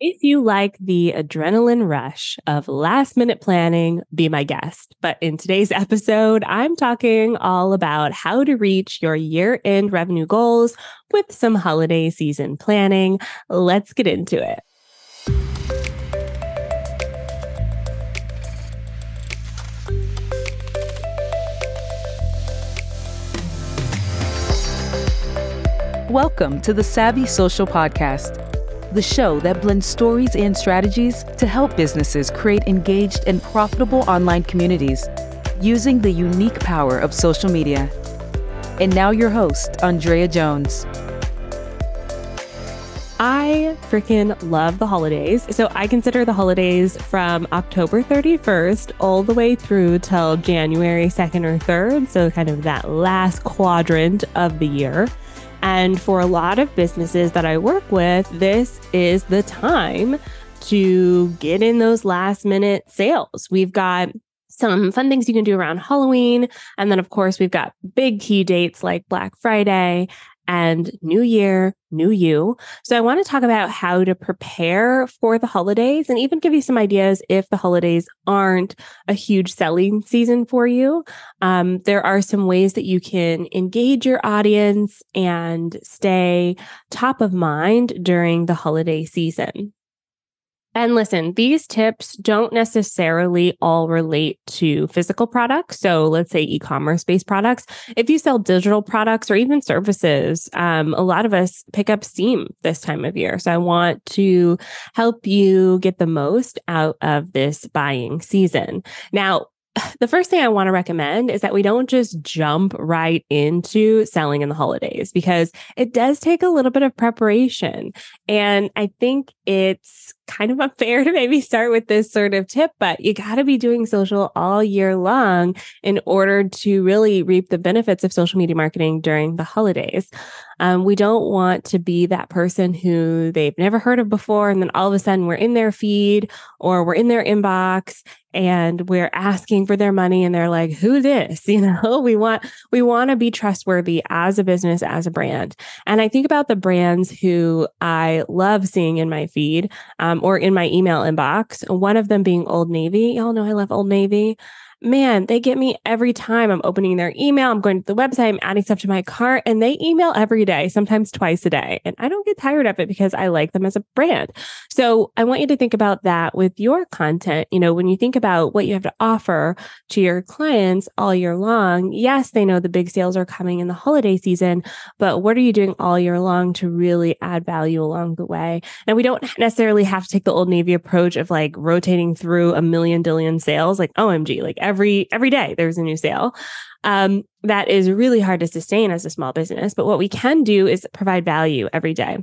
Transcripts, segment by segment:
If you like the adrenaline rush of last minute planning, be my guest. But in today's episode, I'm talking all about how to reach your year end revenue goals with some holiday season planning. Let's get into it. Welcome to the Savvy Social Podcast the show that blends stories and strategies to help businesses create engaged and profitable online communities using the unique power of social media. And now, your host, Andrea Jones. I freaking love the holidays. So I consider the holidays from October 31st all the way through till January 2nd or 3rd. So, kind of that last quadrant of the year. And for a lot of businesses that I work with, this is the time to get in those last minute sales. We've got some fun things you can do around Halloween. And then, of course, we've got big key dates like Black Friday and New Year, New You. So, I want to talk about how to prepare for the holidays and even give you some ideas if the holidays aren't a huge selling season for you. Um, there are some ways that you can engage your audience and stay top of mind during the holiday season. And listen, these tips don't necessarily all relate to physical products. So let's say e-commerce based products. If you sell digital products or even services, um, a lot of us pick up steam this time of year. So I want to help you get the most out of this buying season. Now, the first thing I want to recommend is that we don't just jump right into selling in the holidays because it does take a little bit of preparation. And I think it's kind of unfair to maybe start with this sort of tip, but you got to be doing social all year long in order to really reap the benefits of social media marketing during the holidays. Um, we don't want to be that person who they've never heard of before. And then all of a sudden we're in their feed or we're in their inbox and we're asking for their money and they're like, who this? You know, we want, we want to be trustworthy as a business, as a brand. And I think about the brands who I love seeing in my feed. Um, or in my email inbox. One of them being Old Navy. Y'all know I love Old Navy man, they get me every time I'm opening their email. I'm going to the website, I'm adding stuff to my cart, and they email every day, sometimes twice a day. And I don't get tired of it because I like them as a brand. So I want you to think about that with your content. You know, when you think about what you have to offer to your clients all year long, yes, they know the big sales are coming in the holiday season, but what are you doing all year long to really add value along the way? Now, we don't necessarily have to take the Old Navy approach of like rotating through a million dillion sales, like OMG, like every every every day there's a new sale. Um, that is really hard to sustain as a small business. But what we can do is provide value every day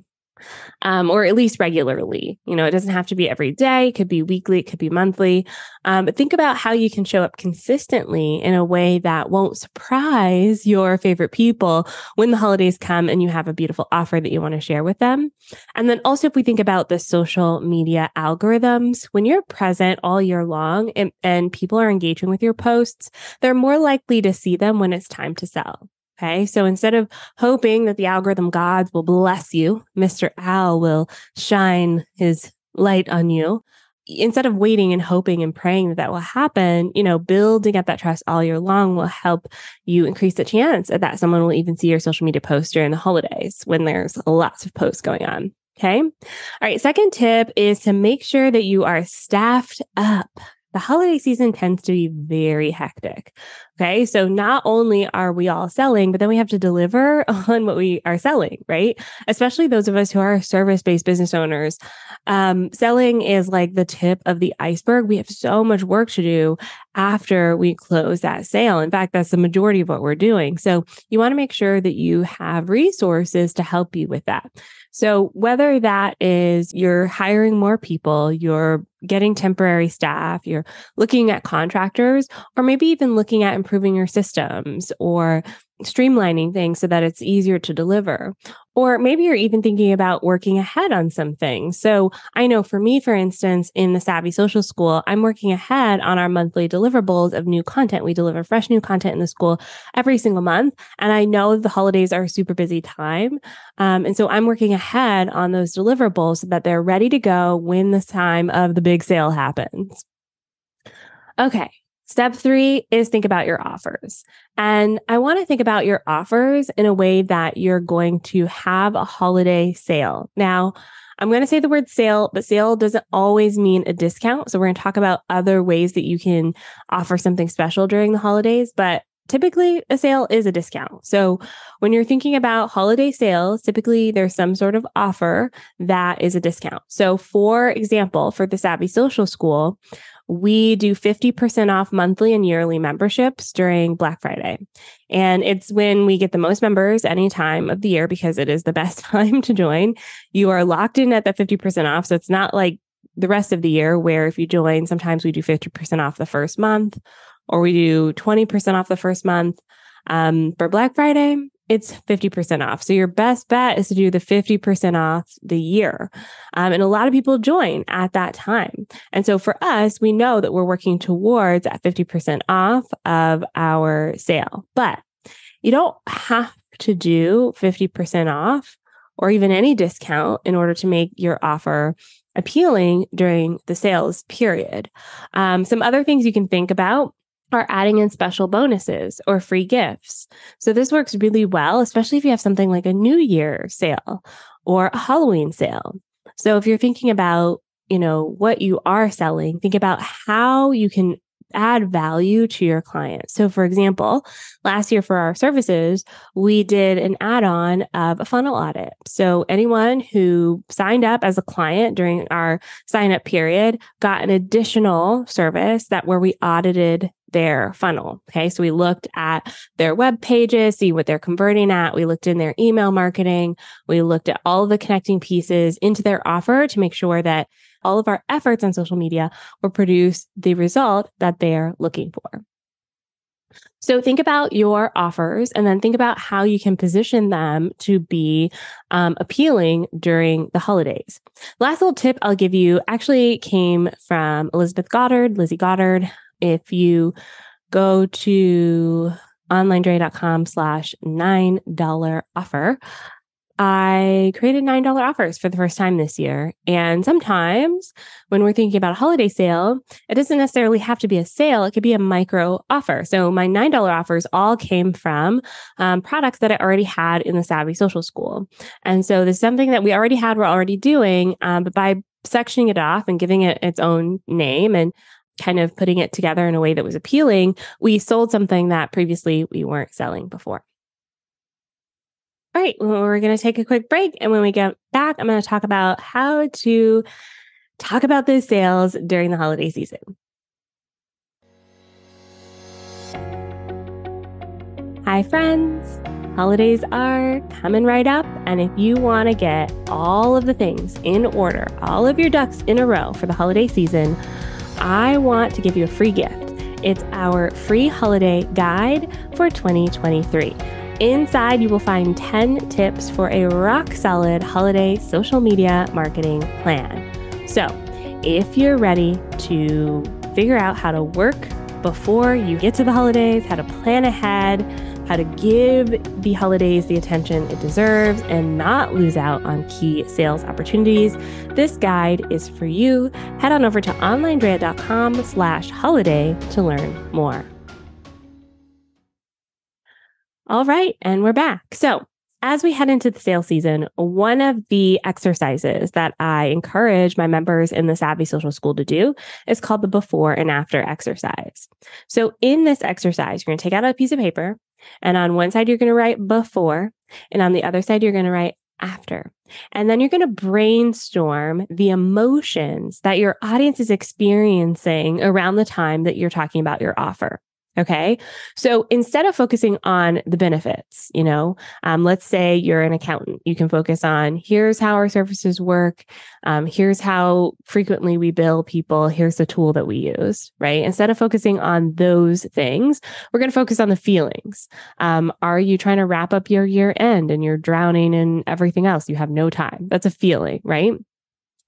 um, or at least regularly. You know, it doesn't have to be every day, it could be weekly, it could be monthly. Um, but think about how you can show up consistently in a way that won't surprise your favorite people when the holidays come and you have a beautiful offer that you want to share with them. And then also, if we think about the social media algorithms, when you're present all year long and, and people are engaging with your posts, they're more likely to see them when it's time to sell. Okay. So instead of hoping that the algorithm gods will bless you, Mr. Al will shine his light on you. Instead of waiting and hoping and praying that that will happen, you know, building up that trust all year long will help you increase the chance that someone will even see your social media post during the holidays when there's lots of posts going on. Okay. All right. Second tip is to make sure that you are staffed up the holiday season tends to be very hectic. Okay. So not only are we all selling, but then we have to deliver on what we are selling, right? Especially those of us who are service based business owners. Um, selling is like the tip of the iceberg. We have so much work to do after we close that sale. In fact, that's the majority of what we're doing. So you want to make sure that you have resources to help you with that. So whether that is you're hiring more people, you're getting temporary staff, you're looking at contractors, or maybe even looking at improving your systems or streamlining things so that it's easier to deliver. Or maybe you're even thinking about working ahead on some things. So I know for me, for instance, in the Savvy Social School, I'm working ahead on our monthly deliverables of new content. We deliver fresh new content in the school every single month. And I know the holidays are a super busy time. Um, and so I'm working ahead on those deliverables so that they're ready to go when the time of the big sale happens. Okay. Step three is think about your offers. And I want to think about your offers in a way that you're going to have a holiday sale. Now, I'm going to say the word sale, but sale doesn't always mean a discount. So we're going to talk about other ways that you can offer something special during the holidays, but typically a sale is a discount. So when you're thinking about holiday sales, typically there's some sort of offer that is a discount. So for example, for the Savvy Social School, we do 50% off monthly and yearly memberships during Black Friday. And it's when we get the most members any time of the year because it is the best time to join. You are locked in at the 50% off. So it's not like the rest of the year where if you join, sometimes we do 50% off the first month or we do 20% off the first month. Um, for Black Friday, it's 50% off. So your best bet is to do the 50% off the year. Um, and a lot of people join at that time. And so for us, we know that we're working towards that 50% off of our sale, but you don't have to do 50% off or even any discount in order to make your offer appealing during the sales period. Um, some other things you can think about are adding in special bonuses or free gifts. So this works really well, especially if you have something like a New Year sale or a Halloween sale. So if you're thinking about, you know, what you are selling, think about how you can add value to your clients. So, for example, last year for our services, we did an add on of a funnel audit. So, anyone who signed up as a client during our sign up period got an additional service that where we audited their funnel. Okay. So we looked at their web pages, see what they're converting at. We looked in their email marketing. We looked at all of the connecting pieces into their offer to make sure that all of our efforts on social media will produce the result that they're looking for. So think about your offers and then think about how you can position them to be um, appealing during the holidays. Last little tip I'll give you actually came from Elizabeth Goddard, Lizzie Goddard. If you go to onlinedrea.com slash $9 offer, I created $9 offers for the first time this year. And sometimes when we're thinking about a holiday sale, it doesn't necessarily have to be a sale, it could be a micro offer. So my $9 offers all came from um, products that I already had in the Savvy Social School. And so there's something that we already had, we're already doing, um, but by sectioning it off and giving it its own name and kind of putting it together in a way that was appealing, we sold something that previously we weren't selling before. All right, well, we're going to take a quick break. And when we get back, I'm going to talk about how to talk about those sales during the holiday season. Hi, friends. Holidays are coming right up. And if you want to get all of the things in order, all of your ducks in a row for the holiday season, I want to give you a free gift. It's our free holiday guide for 2023. Inside, you will find 10 tips for a rock solid holiday social media marketing plan. So, if you're ready to figure out how to work before you get to the holidays, how to plan ahead, how to give the holidays the attention it deserves and not lose out on key sales opportunities, this guide is for you. Head on over to onlinedrea.com slash holiday to learn more. All right, and we're back. So, as we head into the sale season, one of the exercises that I encourage my members in the Savvy Social School to do is called the before and after exercise. So, in this exercise, you're going to take out a piece of paper, and on one side, you're going to write before, and on the other side, you're going to write after. And then you're going to brainstorm the emotions that your audience is experiencing around the time that you're talking about your offer. Okay. So instead of focusing on the benefits, you know, um, let's say you're an accountant, you can focus on here's how our services work. Um, here's how frequently we bill people. Here's the tool that we use, right? Instead of focusing on those things, we're going to focus on the feelings. Um, are you trying to wrap up your year end and you're drowning in everything else? You have no time. That's a feeling, right?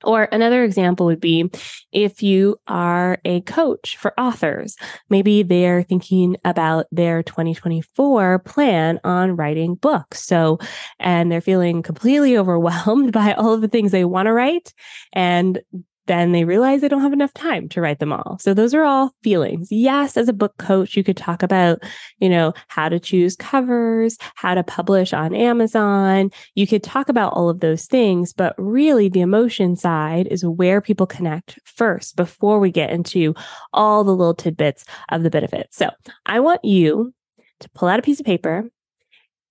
Or another example would be if you are a coach for authors, maybe they're thinking about their 2024 plan on writing books. So, and they're feeling completely overwhelmed by all of the things they want to write and then they realize they don't have enough time to write them all. So those are all feelings. Yes, as a book coach, you could talk about, you know, how to choose covers, how to publish on Amazon. You could talk about all of those things, but really the emotion side is where people connect first before we get into all the little tidbits of the benefits. So I want you to pull out a piece of paper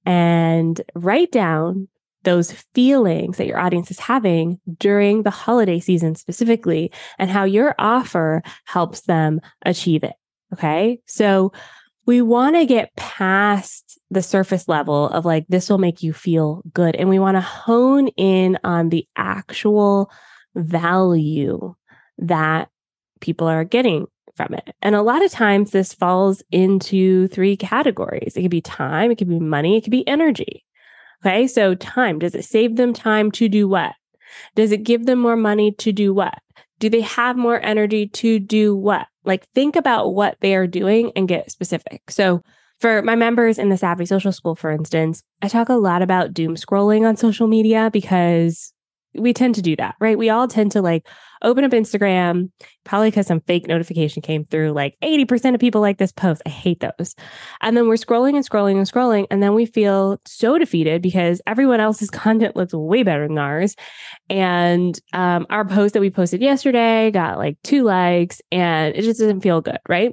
and write down those feelings that your audience is having during the holiday season specifically and how your offer helps them achieve it. Okay. So we want to get past the surface level of like, this will make you feel good. And we want to hone in on the actual value that people are getting from it. And a lot of times this falls into three categories. It could be time, it could be money, it could be energy. Okay. So time, does it save them time to do what? Does it give them more money to do what? Do they have more energy to do what? Like think about what they are doing and get specific. So for my members in the Savvy Social School, for instance, I talk a lot about doom scrolling on social media because we tend to do that, right? We all tend to like open up Instagram, probably because some fake notification came through, like 80% of people like this post. I hate those. And then we're scrolling and scrolling and scrolling. And then we feel so defeated because everyone else's content looks way better than ours. And um, our post that we posted yesterday got like two likes and it just doesn't feel good, right?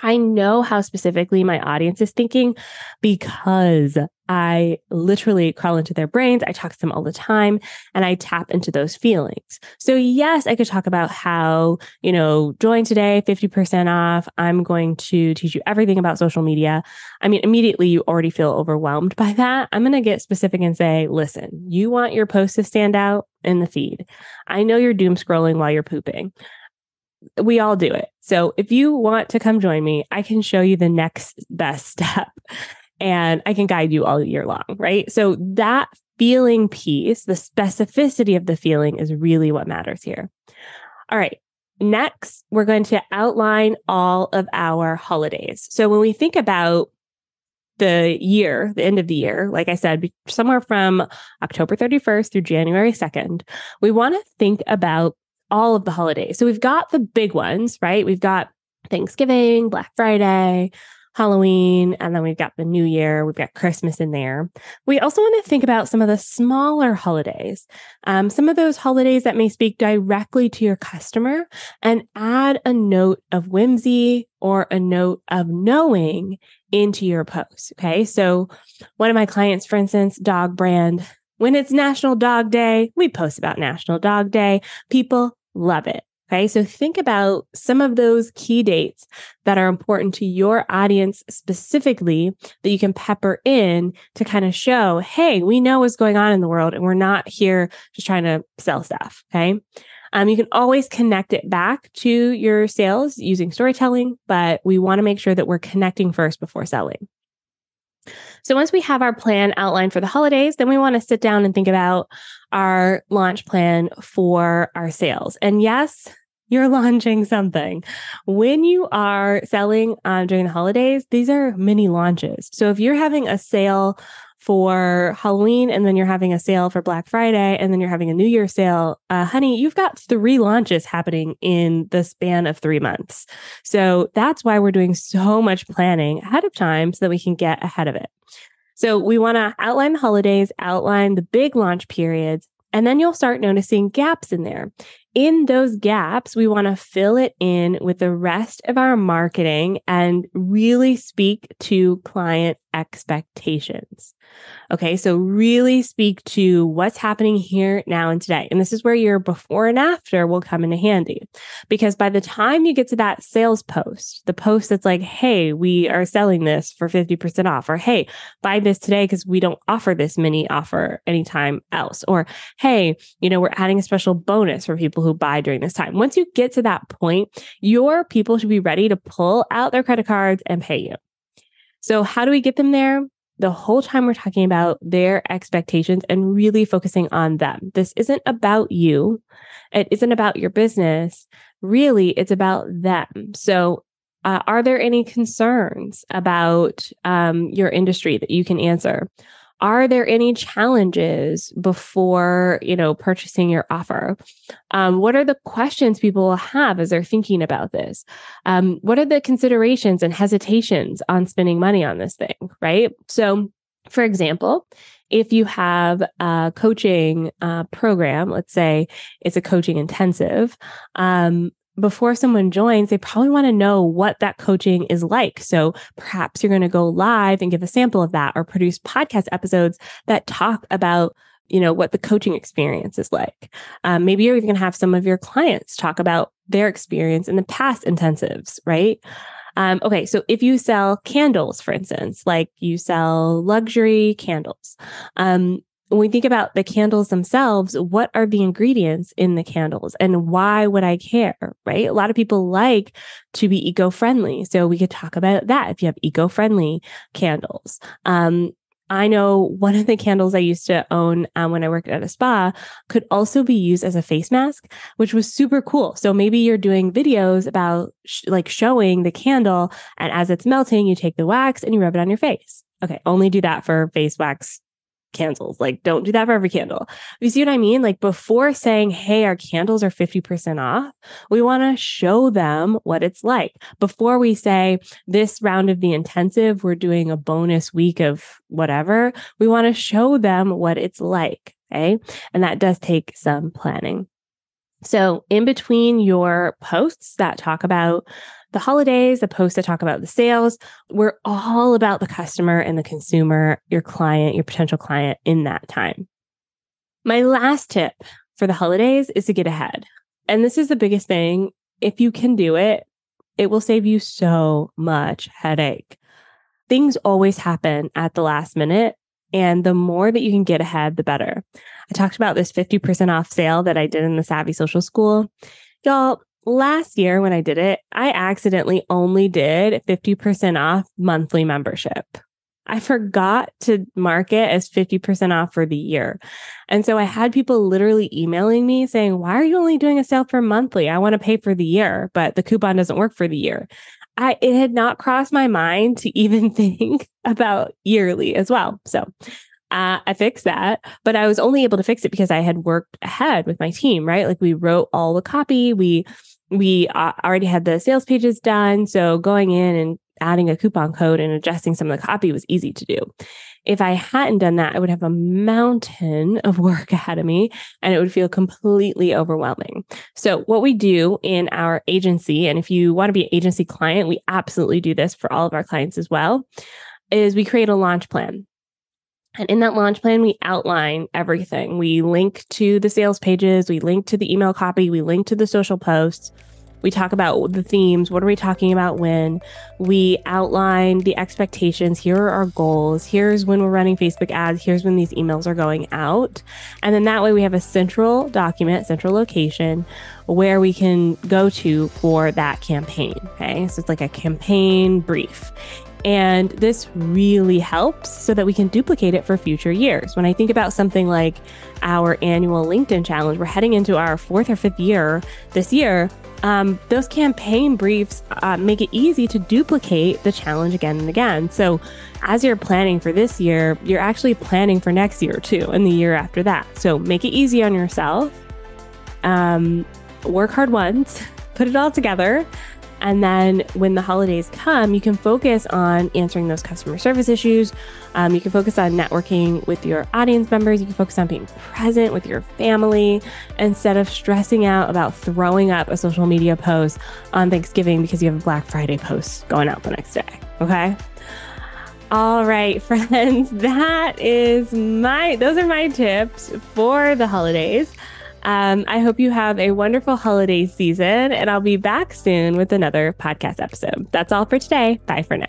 I know how specifically my audience is thinking because I literally crawl into their brains. I talk to them all the time and I tap into those feelings. So yes, I could talk about how, you know, join today, 50% off. I'm going to teach you everything about social media. I mean, immediately you already feel overwhelmed by that. I'm going to get specific and say, listen, you want your post to stand out in the feed. I know you're doom scrolling while you're pooping we all do it. So if you want to come join me, I can show you the next best step and I can guide you all year long, right? So that feeling piece, the specificity of the feeling is really what matters here. All right. Next, we're going to outline all of our holidays. So when we think about the year, the end of the year, like I said, somewhere from October 31st through January 2nd, we want to think about all of the holidays. So we've got the big ones, right? We've got Thanksgiving, Black Friday, Halloween, and then we've got the New Year, we've got Christmas in there. We also want to think about some of the smaller holidays, um, some of those holidays that may speak directly to your customer and add a note of whimsy or a note of knowing into your post. Okay. So one of my clients, for instance, dog brand, when it's National Dog Day, we post about National Dog Day. People love it. Okay. So think about some of those key dates that are important to your audience specifically that you can pepper in to kind of show, hey, we know what's going on in the world and we're not here just trying to sell stuff. Okay. Um, you can always connect it back to your sales using storytelling, but we want to make sure that we're connecting first before selling. So once we have our plan outlined for the holidays, then we want to sit down and think about our launch plan for our sales. And yes, you're launching something. When you are selling um, during the holidays, these are mini launches. So if you're having a sale for Halloween and then you're having a sale for Black Friday and then you're having a New Year sale, uh, honey, you've got three launches happening in the span of three months. So that's why we're doing so much planning ahead of time so that we can get ahead of it. So we want to outline the holidays, outline the big launch periods, and then you'll start noticing gaps in there. In those gaps, we want to fill it in with the rest of our marketing and really speak to client expectations. Okay, so really speak to what's happening here, now, and today. And this is where your before and after will come into handy. Because by the time you get to that sales post, the post that's like, hey, we are selling this for 50% off, or hey, buy this today because we don't offer this mini offer anytime else, or hey, you know, we're adding a special bonus for people who buy during this time. Once you get to that point, your people should be ready to pull out their credit cards and pay you. So, how do we get them there? The whole time we're talking about their expectations and really focusing on them. This isn't about you. It isn't about your business. Really, it's about them. So, uh, are there any concerns about um, your industry that you can answer? Are there any challenges before you know purchasing your offer? Um, what are the questions people will have as they're thinking about this? Um, what are the considerations and hesitations on spending money on this thing right? So for example if you have a coaching uh, program let's say it's a coaching intensive um, before someone joins, they probably want to know what that coaching is like. So perhaps you're going to go live and give a sample of that or produce podcast episodes that talk about you know what the coaching experience is like um, maybe you're even going to have some of your clients talk about their experience in the past intensives right um, okay so if you sell candles for instance like you sell luxury candles um, when we think about the candles themselves, what are the ingredients in the candles and why would I care? Right. A lot of people like to be eco friendly. So we could talk about that if you have eco friendly candles. Um, I know one of the candles I used to own um, when I worked at a spa could also be used as a face mask, which was super cool. So maybe you're doing videos about sh- like showing the candle, and as it's melting, you take the wax and you rub it on your face. Okay, only do that for face wax candles. Like, don't do that for every candle. You see what I mean? Like, before saying, hey, our candles are 50% off, we want to show them what it's like. Before we say, this round of the intensive, we're doing a bonus week of whatever, we want to show them what it's like. Okay. And that does take some planning. So, in between your posts that talk about the holidays, the posts that talk about the sales. We're all about the customer and the consumer, your client, your potential client in that time. My last tip for the holidays is to get ahead. And this is the biggest thing. If you can do it, it will save you so much headache. Things always happen at the last minute. And the more that you can get ahead, the better. I talked about this 50% off sale that I did in the Savvy Social School. Y'all, last year when I did it, I accidentally only did 50% off monthly membership. I forgot to mark it as 50% off for the year. And so I had people literally emailing me saying, Why are you only doing a sale for monthly? I want to pay for the year, but the coupon doesn't work for the year. I, it had not crossed my mind to even think about yearly as well. So uh, I fixed that, but I was only able to fix it because I had worked ahead with my team, right? Like we wrote all the copy, we we uh, already had the sales pages done. So going in and adding a coupon code and adjusting some of the copy was easy to do. If I hadn't done that, I would have a mountain of work ahead of me and it would feel completely overwhelming. So, what we do in our agency, and if you want to be an agency client, we absolutely do this for all of our clients as well, is we create a launch plan. And in that launch plan, we outline everything. We link to the sales pages, we link to the email copy, we link to the social posts. We talk about the themes. What are we talking about when? We outline the expectations. Here are our goals. Here's when we're running Facebook ads. Here's when these emails are going out. And then that way we have a central document, central location where we can go to for that campaign. Okay. So it's like a campaign brief. And this really helps so that we can duplicate it for future years. When I think about something like our annual LinkedIn challenge, we're heading into our fourth or fifth year this year. Um, those campaign briefs uh, make it easy to duplicate the challenge again and again. So, as you're planning for this year, you're actually planning for next year too, and the year after that. So, make it easy on yourself. Um, work hard once, put it all together, And then when the holidays come, you can focus on answering those customer service issues. Um, you can focus on networking with your audience members. You can focus on being present with your family instead of stressing out about throwing up a social media post on Thanksgiving because you have a Black Friday post going out the next day. Okay. All right, friends, that is my, those are my tips for the holidays. Um, I hope you have a wonderful holiday season, and I'll be back soon with another podcast episode. That's all for today. Bye for now.